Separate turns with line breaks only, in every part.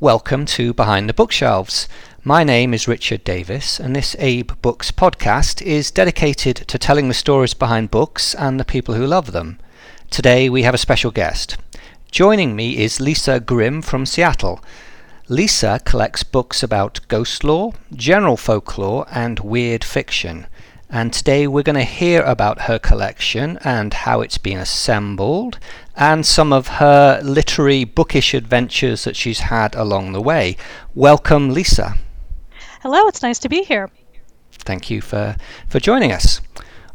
Welcome to Behind the Bookshelves. My name is Richard Davis, and this Abe Books podcast is dedicated to telling the stories behind books and the people who love them. Today we have a special guest. Joining me is Lisa Grimm from Seattle. Lisa collects books about ghost lore, general folklore, and weird fiction. And today we're going to hear about her collection and how it's been assembled, and some of her literary bookish adventures that she's had along the way. Welcome, Lisa.
Hello, it's nice to be here.
Thank you for, for joining us.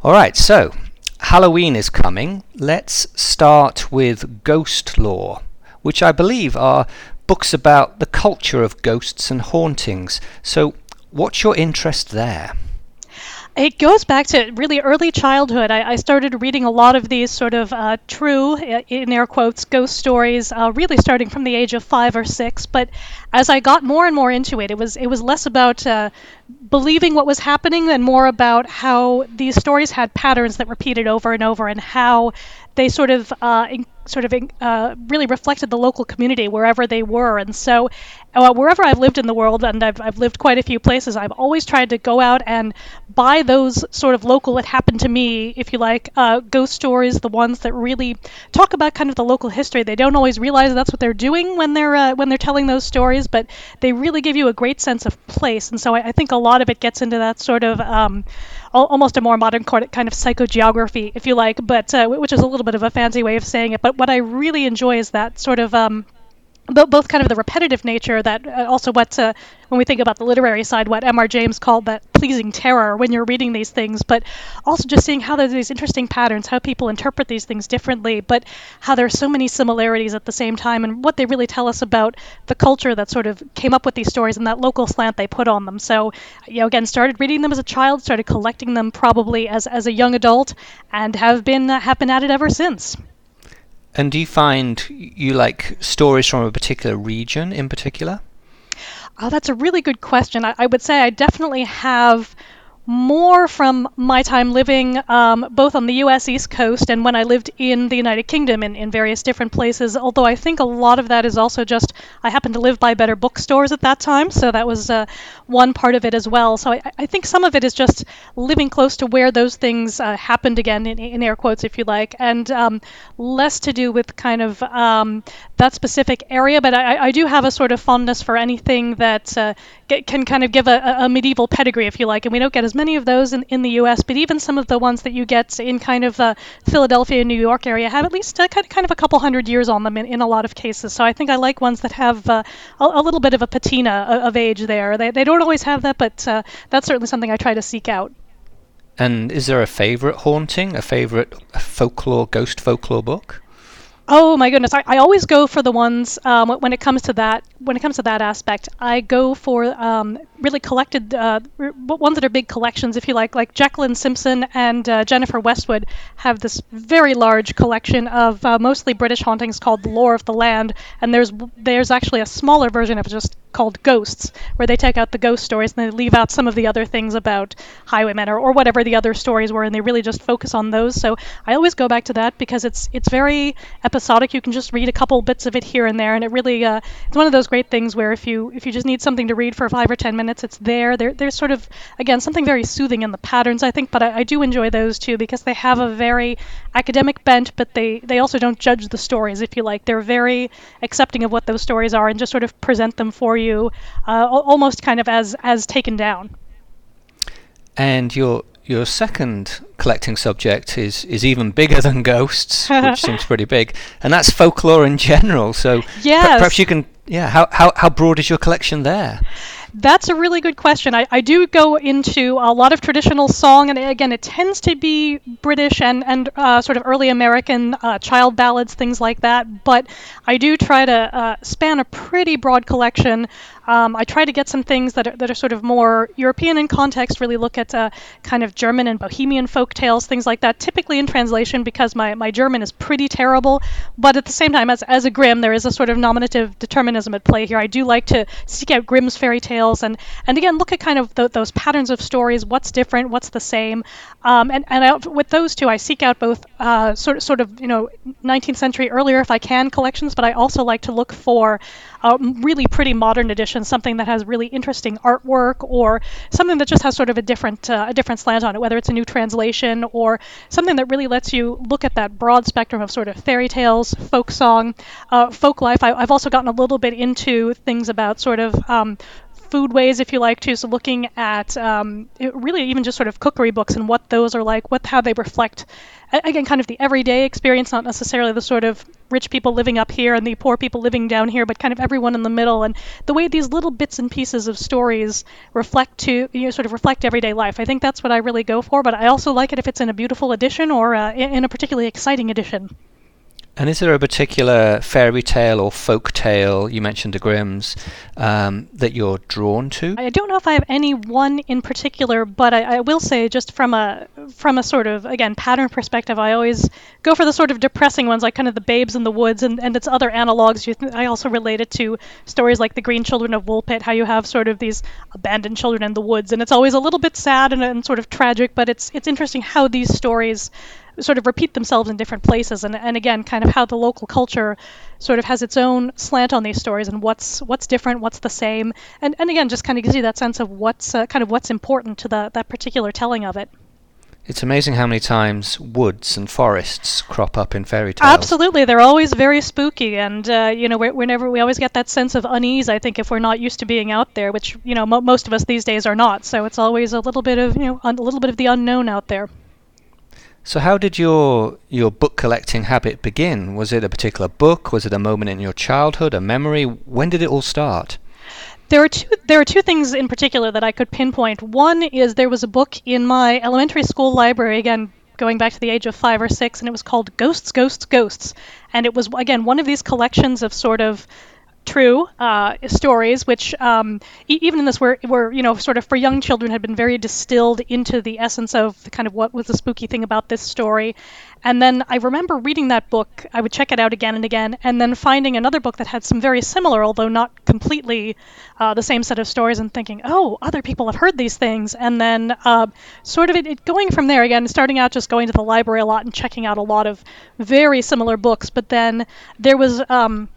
All right, so Halloween is coming. Let's start with ghost lore, which I believe are books about the culture of ghosts and hauntings. So, what's your interest there?
It goes back to really early childhood. I, I started reading a lot of these sort of uh, true, in air quotes, ghost stories, uh, really starting from the age of five or six. But as I got more and more into it, it was it was less about uh, believing what was happening and more about how these stories had patterns that repeated over and over, and how they sort of uh, in, sort of uh, really reflected the local community wherever they were. And so, uh, wherever I've lived in the world, and I've, I've lived quite a few places, I've always tried to go out and buy those sort of local, it happened to me, if you like, uh, ghost stories, the ones that really talk about kind of the local history. They don't always realize that's what they're doing when they're uh, when they're telling those stories, but they really give you a great sense of place. And so I, I think a lot of it gets into that sort of um, almost a more modern kind of psychogeography, if you like, but uh, which is a little bit of a fancy way of saying it. But what I really enjoy is that sort of um, both kind of the repetitive nature that uh, also what uh, when we think about the literary side what M.R. James called that pleasing terror when you're reading these things but also just seeing how there's these interesting patterns how people interpret these things differently but how there are so many similarities at the same time and what they really tell us about the culture that sort of came up with these stories and that local slant they put on them. So you know again started reading them as a child started collecting them probably as, as a young adult and have been uh, have been at it ever since
and do you find you like stories from a particular region in particular?
Oh, that's a really good question. I, I would say I definitely have more from my time living um, both on the US East Coast and when I lived in the United Kingdom in, in various different places. Although I think a lot of that is also just I happened to live by better bookstores at that time, so that was uh, one part of it as well. So I, I, think some of it is just living close to where those things uh, happened again, in, in, air quotes, if you like, and um, less to do with kind of um, that specific area. But I, I, do have a sort of fondness for anything that uh, get, can kind of give a, a medieval pedigree, if you like, and we don't get as as many of those in, in the U.S., but even some of the ones that you get in kind of the Philadelphia, and New York area have at least uh, kind, of, kind of a couple hundred years on them in, in a lot of cases. So I think I like ones that have uh, a, a, little bit of a patina of age there. They, they don't always have that, but uh, that's certainly something I try to seek out.
And is there a favorite haunting, a favorite folklore, ghost folklore book?
Oh my goodness! I, I always go for the ones um, when it comes to that. When it comes to that aspect, I go for um, really collected uh, ones that are big collections, if you like. Like Jacqueline Simpson and uh, Jennifer Westwood have this very large collection of uh, mostly British hauntings called "The Lore of the Land," and there's there's actually a smaller version of just called Ghosts, where they take out the ghost stories and they leave out some of the other things about highwaymen or, or whatever the other stories were, and they really just focus on those. So I always go back to that because it's it's very episodic. You can just read a couple bits of it here and there, and it really uh, it's one of those great things where if you if you just need something to read for five or ten minutes, it's there. There there's sort of again something very soothing in the patterns, I think, but I, I do enjoy those too because they have a very academic bent, but they they also don't judge the stories, if you like. They're very accepting of what those stories are and just sort of present them for you, uh, almost kind of as as taken down.
And your your second collecting subject is is even bigger than ghosts, which seems pretty big, and that's folklore in general. So
yes.
perhaps you can, yeah. How how how broad is your collection there?
That's a really good question. I, I do go into a lot of traditional song, and again, it tends to be British and, and uh, sort of early American uh, child ballads, things like that. But I do try to uh, span a pretty broad collection Um, I try to get some things that are, that are sort of more European in context, really look at uh, kind of German and Bohemian folk tales, things like that, typically in translation because my, my German is pretty terrible. But at the same time, as, as a Grimm, there is a sort of nominative determinism at play here. I do like to seek out Grimm's fairy tales and, and again, look at kind of the, those patterns of stories, what's different, what's the same. Um, and and I, with those two, I seek out both uh, sort, of, sort of, you know, 19th century earlier, if I can, collections, but I also like to look for a really pretty modern edition, something that has really interesting artwork or something that just has sort of a different uh, a different slant on it, whether it's a new translation or something that really lets you look at that broad spectrum of sort of fairy tales, folk song, uh, folk life. I, have also gotten a little bit into things about sort of um, foodways if you like to. So looking at um, really even just sort of cookery books and what those are like, what how they reflect again kind of the everyday experience, not necessarily the sort of rich people living up here and the poor people living down here, but kind of everyone in the middle and the way these little bits and pieces of stories reflect to you know sort of reflect everyday life. I think that's what I really go for, but I also like it if it's in a beautiful edition or uh, in a particularly exciting edition.
And is there a particular fairy tale or folk tale, you mentioned the Grimms, um, that you're drawn to?
I don't know if I have any one in particular, but I, I, will say just from a from a sort of again pattern perspective, I always go for the sort of depressing ones, like kind of the Babes in the Woods and, and its other analogs. I also relate it to stories like the Green Children of Woolpit, how you have sort of these abandoned children in the woods, and it's always a little bit sad and, and sort of tragic, but it's it's interesting how these stories sort of repeat themselves in different places and, and again kind of how the local culture sort of has its own slant on these stories and what's what's different what's the same and, and again just kind of gives you that sense of what's uh, kind of what's important to the, that particular telling of it
it's amazing how many times woods and forests crop up in fairy tales.
Absolutely, they're always very spooky, and uh, you know, whenever we always get that sense of unease. I think if we're not used to being out there, which you know mo- most of us these days are not, so it's always a little bit of you know a little bit of the unknown out there.
So how did your your book collecting habit begin? Was it a particular book? Was it a moment in your childhood, a memory? When did it all start?
There are two there are two things in particular that I could pinpoint. One is there was a book in my elementary school library again going back to the age of 5 or 6 and it was called Ghosts Ghosts Ghosts and it was again one of these collections of sort of true uh, stories, which um, e- even in this were, were, you know, sort of for young children had been very distilled into the essence of the kind of what was the spooky thing about this story. And then I remember reading that book. I would check it out again and again, and then finding another book that had some very similar, although not completely uh, the same set of stories, and thinking, oh, other people have heard these things. And then uh, sort of it, it, going from there again, starting out just going to the library a lot and checking out a lot of very similar books. But then there was. Um,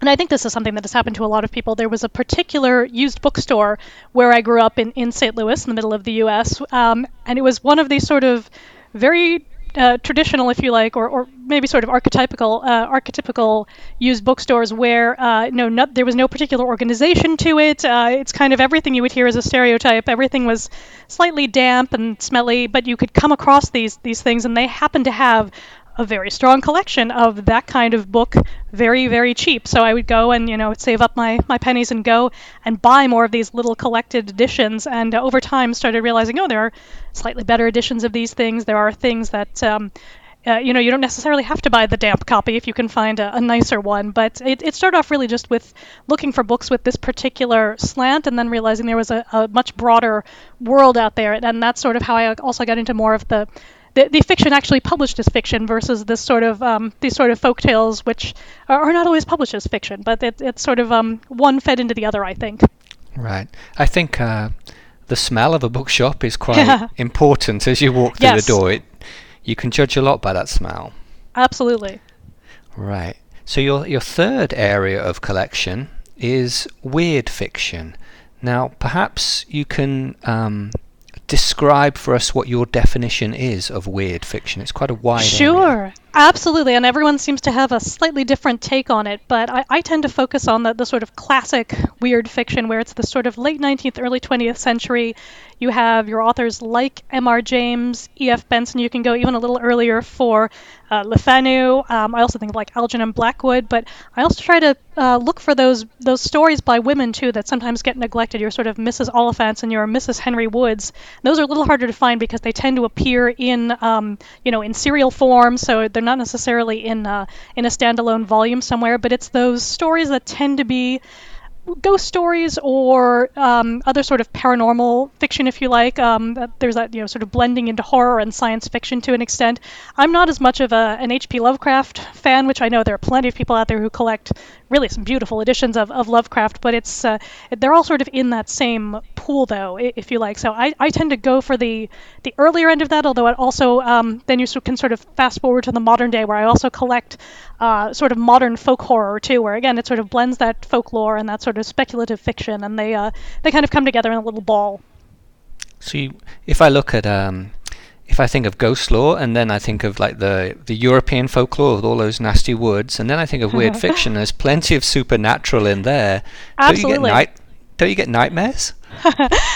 and I think this is something that has happened to a lot of people. There was a particular used bookstore where I grew up in, in St. Louis, in the middle of the U.S., um, and it was one of these sort of very uh, traditional, if you like, or, or maybe sort of archetypical, uh, archetypical used bookstores where uh, no, not, there was no particular organization to it. Uh, it's kind of everything you would hear as a stereotype. Everything was slightly damp and smelly, but you could come across these these things, and they happened to have a very strong collection of that kind of book very very cheap so i would go and you know save up my, my pennies and go and buy more of these little collected editions and uh, over time started realizing oh there are slightly better editions of these things there are things that um, uh, you know, you don't necessarily have to buy the damp copy if you can find a, a nicer one. But it, it, started off really just with looking for books with this particular slant and then realizing there was a, a much broader world out there. And that's sort of how I also got into more of the the, the fiction actually published as fiction versus this sort of um, these sort of folk tales which are, are, not always published as fiction, but it, it's sort of um, one fed into the other, I think.
Right. I think uh, the smell of a bookshop is quite important as you walk through yes. the door. It, you can judge a lot by that smell.
Absolutely.
Right. So your your third area of collection is weird fiction. Now, perhaps you can um, describe for us what your definition is of weird fiction. It's quite a wide.
Sure.
Area.
Absolutely, and everyone seems to have a slightly different take on it, but I, I tend to focus on the, the sort of classic weird fiction where it's the sort of late 19th, early 20th century. You have your authors like M.R. James, E.F. Benson. You can go even a little earlier for uh, Le Fanu. Um, I also think of like Algernon Blackwood, but I also try to uh, look for those those stories by women too that sometimes get neglected. Your sort of Mrs. Oliphants and your Mrs. Henry Woods. Those are a little harder to find because they tend to appear in um, you know in serial form, so they're not necessarily in uh, in a standalone volume somewhere, but it's those stories that tend to be ghost stories or um, other sort of paranormal fiction, if you like. Um, there's that you know sort of blending into horror and science fiction to an extent. I'm not as much of a, an H.P. Lovecraft fan, which I know there are plenty of people out there who collect really some beautiful editions of, of Lovecraft, but it's uh, they're all sort of in that same pool though, if you like. So I, I tend to go for the the earlier end of that, although it also um, then you can sort of fast forward to the modern day where I also collect uh, sort of modern folk horror too, where again it sort of blends that folklore and that sort of speculative fiction, and they uh, they kind of come together in a little ball.
So you, if I look at um, if I think of ghost lore, and then I think of like the the European folklore with all those nasty woods, and then I think of weird fiction. There's plenty of supernatural in there.
Absolutely.
Don't you get night? Don't you get nightmares?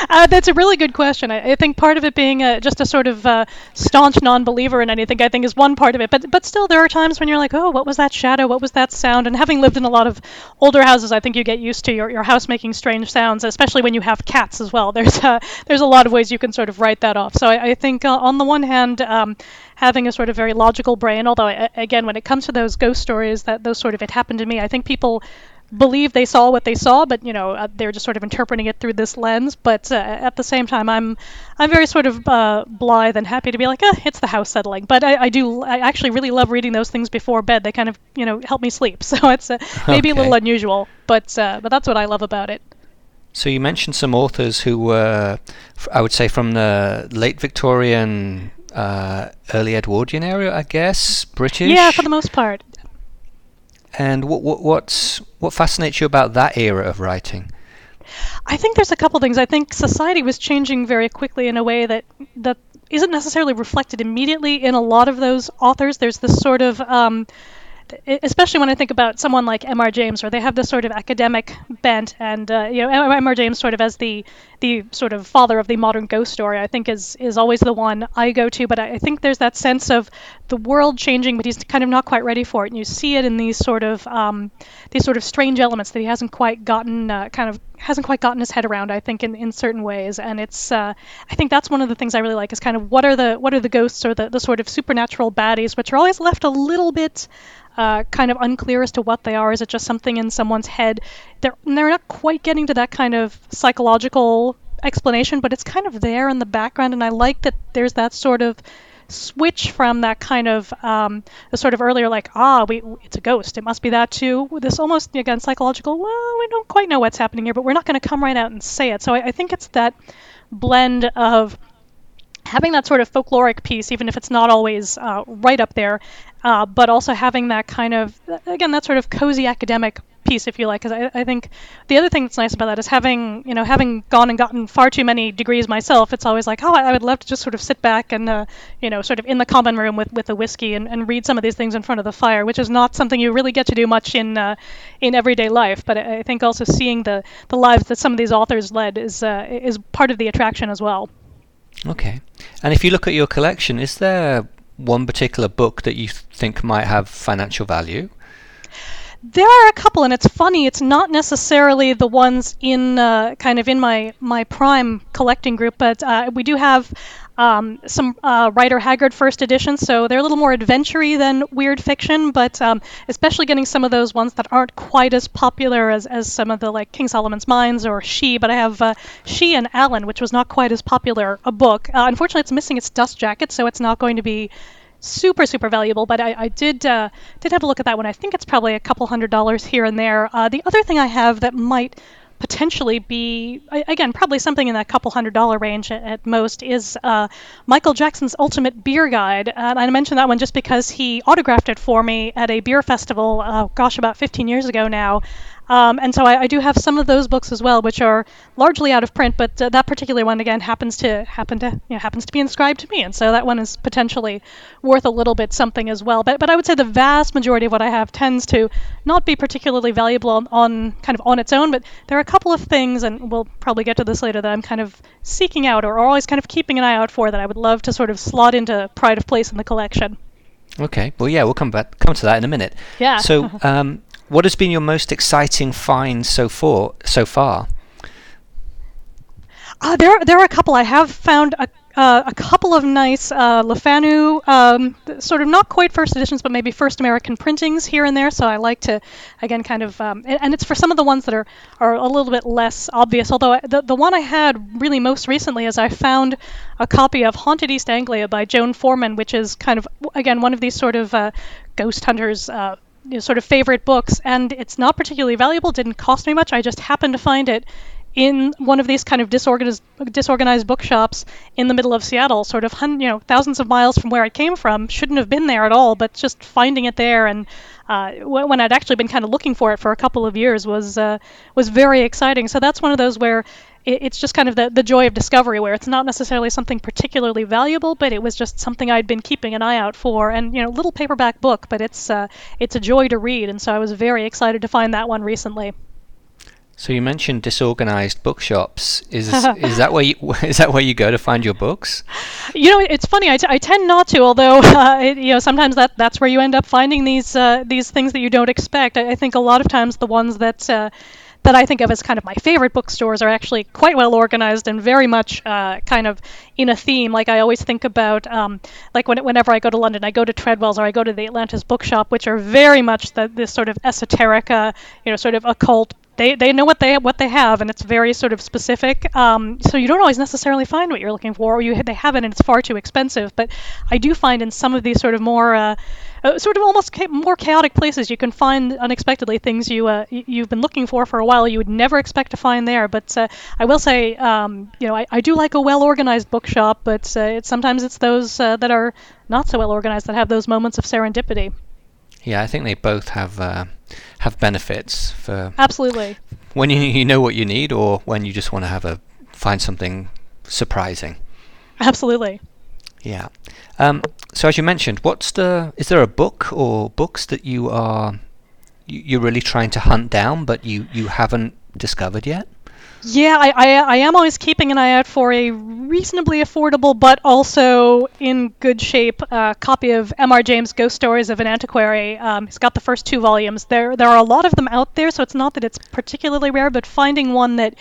uh, that's a really good question. I, I think part of it being uh, just a sort of uh, staunch non-believer in anything, I think, is one part of it. But but still, there are times when you're like, oh, what was that shadow? What was that sound? And having lived in a lot of older houses, I think you get used to your, your house making strange sounds, especially when you have cats as well. There's a, there's a lot of ways you can sort of write that off. So I, I think uh, on the one hand. Um, having a sort of very logical brain. Although, again, when it comes to those ghost stories, that those sort of it happened to me, I think people believe they saw what they saw, but you know uh, they're just sort of interpreting it through this lens. But uh, at the same time, I'm I'm very sort of uh, blithe and happy to be like, eh, it's the house settling. But I, I, do I actually really love reading those things before bed. They kind of you know help me sleep. So it's uh, maybe okay. a little unusual, but uh, but that's what I love about it.
So you mentioned some authors who were, I would say, from the late Victorian, uh, early Edwardian era, I guess, British.
Yeah, for the most part.
And what, what what's what fascinates you about that era of writing?
I think there's a couple things. I think society was changing very quickly in a way that that isn't necessarily reflected immediately in a lot of those authors. There's this sort of um, especially when I think about someone like M.R. James, where they have this sort of academic bent, and uh, you know, M.R. James sort of as the the sort of father of the modern ghost story, I think is is always the one I go to. But I think there's that sense of the world changing, but he's kind of not quite ready for it, and you see it in these sort of um, these sort of strange elements that he hasn't quite gotten uh, kind of hasn't quite gotten his head around. I think in, in certain ways, and it's uh, I think that's one of the things I really like is kind of what are the what are the ghosts or the, the sort of supernatural baddies, which are always left a little bit uh, kind of unclear as to what they are. Is it just something in someone's head? They're they're not quite getting to that kind of psychological explanation, but it's kind of there in the background, and I like that there's that sort of switch from that kind of um, the sort of earlier like ah we it's a ghost it must be that too this almost again psychological well we don't quite know what's happening here but we're not going to come right out and say it so I, I think it's that blend of having that sort of folkloric piece, even if it's not always uh, right up there, uh, but also having that kind of, again, that sort of cozy academic piece, if you like. Because I, I, think the other thing that's nice about that is having, you know, having gone and gotten far too many degrees myself. It's always like, oh, I would love to just sort of sit back and, uh, you know, sort of in the common room with with a whiskey and, and read some of these things in front of the fire, which is not something you really get to do much in uh, in everyday life. But I think also seeing the the lives that some of these authors led is uh, is part of the attraction as well.
Okay. And if you look at your collection, is there one particular book that you think might have financial value?
There are a couple, and it's funny. It's not necessarily the ones in uh, kind of in my my prime collecting group, but uh, we do have um, some uh, Haggard first editions, so they're a little more adventure than weird fiction, but um, especially getting some of those ones that aren't quite as popular as, as some of the like King Solomon's Mines or She. But I have uh, She and Allan, which was not quite as popular a book. Uh, unfortunately, it's missing its dust jacket, so it's not going to be super super valuable but i, I did uh, did have a look at that one i think it's probably a couple hundred dollars here and there uh, the other thing i have that might potentially be again probably something in that couple hundred dollar range at, most is uh, Michael Jackson's Ultimate Beer Guide, and I mentioned that one just because he autographed it for me at a beer festival. Uh, gosh, about 15 years ago now. Um, and so I, I, do have some of those books as well, which are largely out of print, but uh, that particular one again happens to happen to you know, happens to be inscribed to me, and so that one is potentially worth a little bit something as well. But but I would say the vast majority of what I have tends to not be particularly valuable on, on kind of on its own, but there are a couple of things, and we'll probably get to this later, that I'm kind of seeking out or always kind of keeping an eye out for that I would love to sort of slot into pride of place in the collection.
Okay. Well, yeah, we'll come back come to that in a minute.
Yeah.
So, um, what has been your most exciting find so far? So far.
Uh, there, there are a couple. I have found a, uh, a couple of nice uh, Le Fanu, um, sort of not quite first editions, but maybe first American printings here and there. So I like to, again, kind of, um, and, it's for some of the ones that are, are a little bit less obvious. Although the, the one I had really most recently is I found a copy of Haunted East Anglia by Joan Forman, which is kind of, again, one of these sort of uh, ghost hunters. Uh, you know, sort of favorite books, and it's not particularly valuable. Didn't cost me much. I just happened to find it in one of these kind of disorganized disorganized bookshops in the middle of Seattle, sort of you know thousands of miles from where it came from. Shouldn't have been there at all, but just finding it there and uh, when I'd actually been kind of looking for it for a couple of years was uh, was very exciting. So that's one of those where it's just kind of the, the joy of discovery where it's not necessarily something particularly valuable but it was just something i'd been keeping an eye out for and you know little paperback book but it's uh, it's a joy to read and so i was very excited to find that one recently
so you mentioned disorganized bookshops. Is is that where you is that where you go to find your books?
You know, it's funny. I, t- I tend not to, although uh, it, you know sometimes that that's where you end up finding these uh, these things that you don't expect. I, I, think a lot of times the ones that uh, that I think of as kind of my favorite bookstores are actually quite well organized and very much uh, kind of in a theme. Like I always think about, um, like when, whenever I go to London, I go to Treadwell's or I go to the Atlantis Bookshop, which are very much the, this sort of esoteric, uh, you know, sort of occult they, they know what they what they have and it's very sort of specific um, so you don't always necessarily find what you're looking for or you they have it and it's far too expensive but I do find in some of these sort of more uh, uh, sort of almost ca- more chaotic places you can find unexpectedly things you uh, you've been looking for for a while you would never expect to find there but uh, I will say um, you know I, I do like a well organized bookshop but uh, it's sometimes it's those uh, that are not so well organized that have those moments of serendipity.
Yeah I think they both have have benefits for
absolutely
when you you know what you need or when you just want to have a find something surprising.
Absolutely.
Yeah. Um, so as you mentioned, what's the is there a book or books that you are you're really trying to hunt down but you you haven't discovered yet?
Yeah, I, I, I, am always keeping an eye out for a reasonably affordable but also in good shape uh, copy of M.R. James' Ghost Stories of an Antiquary. Um, he's got the first two volumes. There there are a lot of them out there, so it's not that it's particularly rare, but finding one that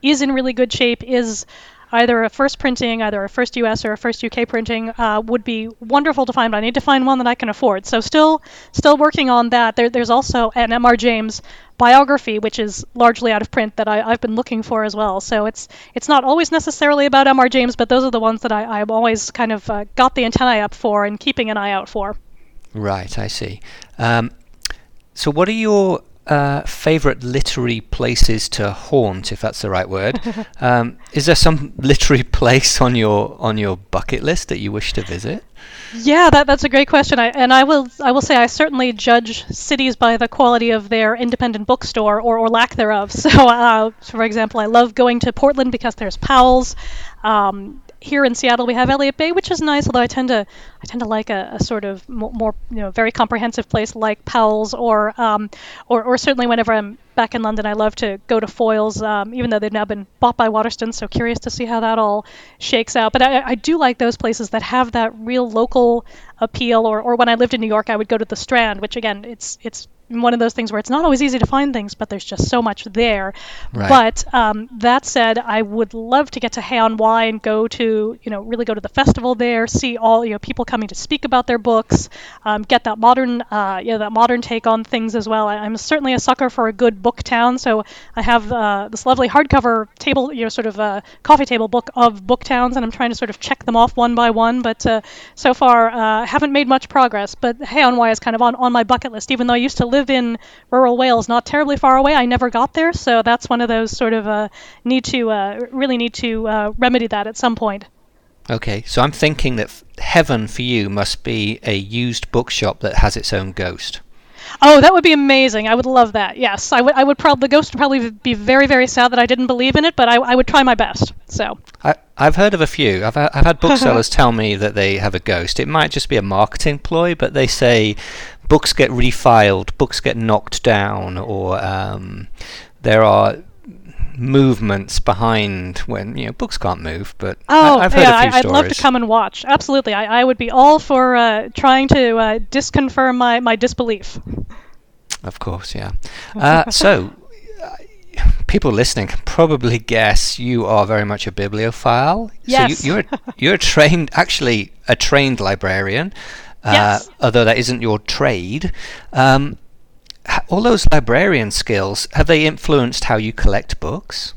is in really good shape is either a first printing, either a first US or a first UK printing, uh, would be wonderful to find. But I need to find one that I can afford. So still, still working on that. There, there's also an M.R. James biography, which is largely out of print, that I, have been looking for as well. So it's it's not always necessarily about M.R. James, but those are the ones that I, I've always kind of uh, got the antennae up for and keeping an eye out for.
Right, I see. Um, so, what are your uh, favorite literary places to haunt, if that's the right word. um, is there some literary place on your on your bucket list that you wish to visit?
Yeah, that, that's a great question. I, and I will I will say I certainly judge cities by the quality of their independent bookstore or, or lack thereof. So, uh, for example, I love going to Portland because there's Powell's. Um, here in Seattle we have Elliott Bay, which is nice. Although I tend to I tend to like a, a sort of more, you know very comprehensive place like Powell's or um, or, or certainly whenever I'm back in London, I love to go to Foyles, um, even though they've now been bought by Waterstones. So curious to see how that all shakes out. But I, I do like those places that have that real local appeal. Or, or when I lived in New York, I would go to the Strand, which again, it's it's one of those things where it's not always easy to find things, but there's just so much there. Right. But um, that said, I would love to get to Hay-on-Wye and go to, you know, really go to the festival there, see all, you know, people coming to speak about their books, um, get that modern, uh, you know, that modern take on things as well. I, am certainly a sucker for a good book town, so I have uh, this lovely hardcover table, you know, sort of a coffee table book of book towns, and I'm trying to sort of check them off one by one. But uh, so far, uh, haven't made much progress. But Hay-on-Wye is kind of on, on my bucket list, even though I used to live live in rural Wales, not terribly far away. I never got there, so that's one of those sort of uh, need to uh, really need to uh, remedy that at some point.
Okay, so I'm thinking that f- heaven for you must be a used bookshop that has its own ghost.
Oh, that would be amazing. I would love that. Yes, I would. I would probably the ghost would probably be very, very sad that I didn't believe in it, but I, I would try my best. So.
I, I've heard of a few. I've I've had booksellers tell me that they have a ghost. It might just be a marketing ploy, but they say books get refiled, books get knocked down, or um, there are movements behind when you know books can't move. But
oh,
I, have heard
yeah,
a few
I'd love to come and watch. Absolutely, I, I would be all for uh, trying to uh, disconfirm my my disbelief.
Of course, yeah. Uh, so people listening can probably guess you are very much a bibliophile.
Yes.
So you, are you're a trained, actually a trained librarian,
uh, yes.
although that isn't your trade. Um, all those librarian skills have they influenced how you collect books?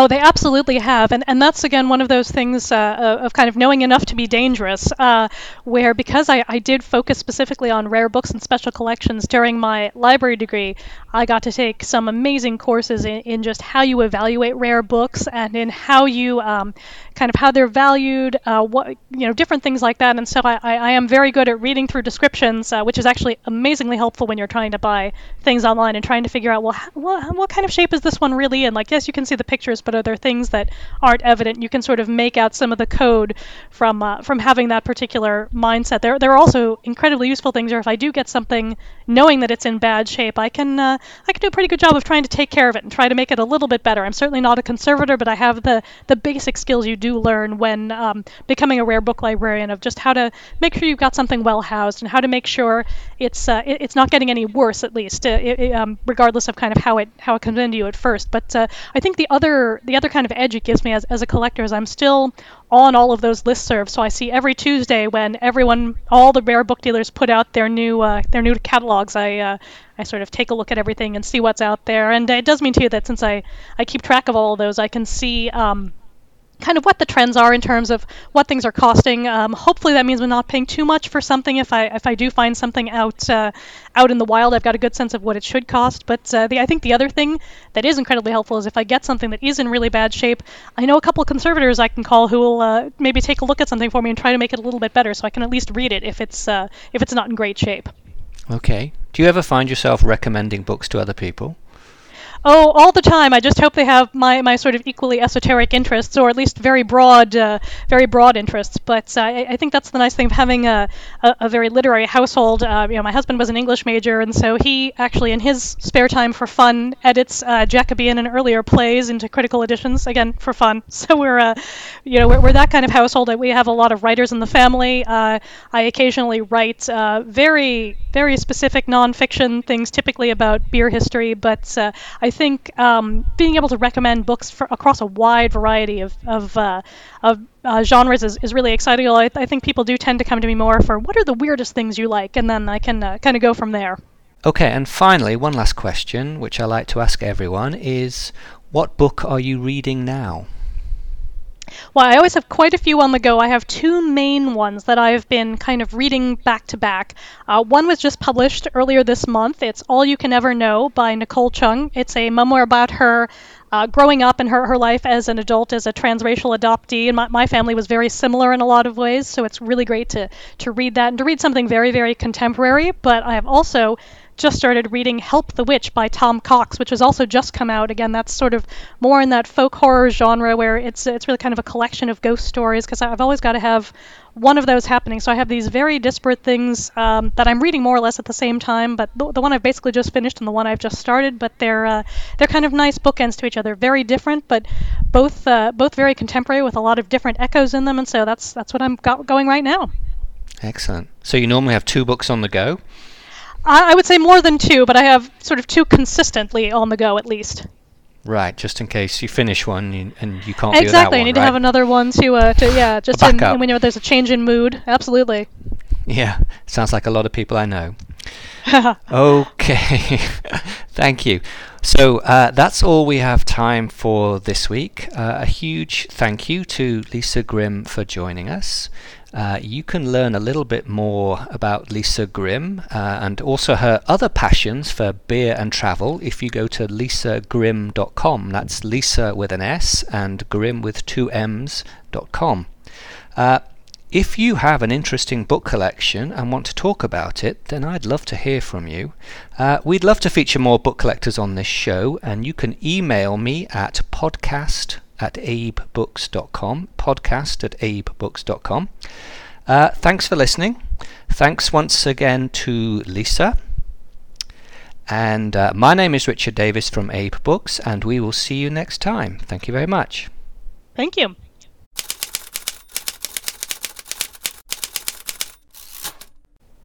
Oh, they absolutely have, and and that's again one of those things uh, of kind of knowing enough to be dangerous. Uh, where because I, I did focus specifically on rare books and special collections during my library degree, I got to take some amazing courses in, in just how you evaluate rare books and in how you um, kind of how they're valued, uh, what you know, different things like that. And so I, I am very good at reading through descriptions, uh, which is actually amazingly helpful when you're trying to buy things online and trying to figure out well, what, what kind of shape is this one really in? Like yes, you can see the pictures but are there things that aren't evident? You can sort of make out some of the code from uh, from having that particular mindset. There there are also incredibly useful things. Or if I do get something, knowing that it's in bad shape, I can uh, I can do a pretty good job of trying to take care of it and try to make it a little bit better. I'm certainly not a conservator, but I have the the basic skills you do learn when um, becoming a rare book librarian of just how to make sure you've got something well housed and how to make sure it's uh, it, it's not getting any worse at least, uh, it, um, regardless of kind of how it how it comes into you at first. But uh, I think the other the other kind of edge it gives me as, as a collector is I'm still on all of those listservs. So I see every Tuesday when everyone, all the rare book dealers put out their new uh, their new catalogs. I uh, I sort of take a look at everything and see what's out there. And it does mean too that since I I keep track of all of those, I can see. Um, kind of what the trends are in terms of what things are costing. Um, hopefully, that means we're not paying too much for something. If I if I do find something out uh, out in the wild, I've got a good sense of what it should cost. But uh, the, I think the other thing that is incredibly helpful is if I get something that is in really bad shape, I know a couple of conservators I can call who will uh, maybe take a look at something for me and try to make it a little bit better, so I can at least read it if it's uh, if it's not in great shape.
Okay. Do you ever find yourself recommending books to other people?
Oh, all the time. I just hope they have my, my sort of equally esoteric interests, or at least very broad, uh, very broad interests. But uh, I, I, think that's the nice thing of having a, a, a very literary household. Uh, you know, my husband was an English major, and so he actually, in his spare time for fun, edits uh, Jacobean and earlier plays into critical editions again for fun. So we're, uh, you know, we're, we're, that kind of household. We have a lot of writers in the family. Uh, I occasionally write very, very specific nonfiction things, typically about beer history, but I I think um, being able to recommend books for, across a wide variety of, of, uh, of uh, genres is, is really exciting. I, I, think people do tend to come to me more for what are the weirdest things you like, and then I can uh, kind of go from there.
Okay, and finally, one last question, which I like to ask everyone, is what book are you reading now?
Well, I always have quite a few on the go. I have two main ones that I've been kind of reading back to back. Uh, one was just published earlier this month. It's All You Can Ever Know by Nicole Chung. It's a memoir about her uh, growing up and her, her life as an adult as a transracial adoptee. And my, my family was very similar in a lot of ways, so it's really great to, to read that and to read something very, very contemporary. But I have also just started reading Help the Witch by Tom Cox, which has also just come out. Again, that's sort of more in that folk horror genre where it's it's really kind of a collection of ghost stories because I've always got to have one of those happening. So I have these very disparate things um, that I'm reading more or less at the same time. But the, the, one I've basically just finished and the one I've just started, but they're uh, they're kind of nice bookends to each other. Very different, but both uh, both very contemporary with a lot of different echoes in them. And so that's that's what I'm got going right now.
Excellent. So you normally have two books on the go.
I, I would say more than two, but I have sort of two consistently on the go at least.
Right, just in case you finish one and you can't
exactly.
you
need
right?
to have another one to, uh, to yeah, just in, when you know, there's a change in mood. Absolutely.
Yeah, sounds like a lot of people I know. okay, thank you. So uh, that's all we have time for this week. Uh, a huge thank you to Lisa Grimm for joining us. Uh, you can learn a little bit more about Lisa Grimm uh, and also her other passions for beer and travel if you go to lisagrimm.com. That's Lisa with an S and Grimm with two M's.com. Uh, if you have an interesting book collection and want to talk about it, then I'd love to hear from you. Uh, we'd love to feature more book collectors on this show, and you can email me at podcast at abebooks.com, podcast at abebooks.com. Uh, thanks for listening. Thanks once again to Lisa. And uh, my name is Richard Davis from Abe Books, and we will see you next time. Thank you very much.
Thank you.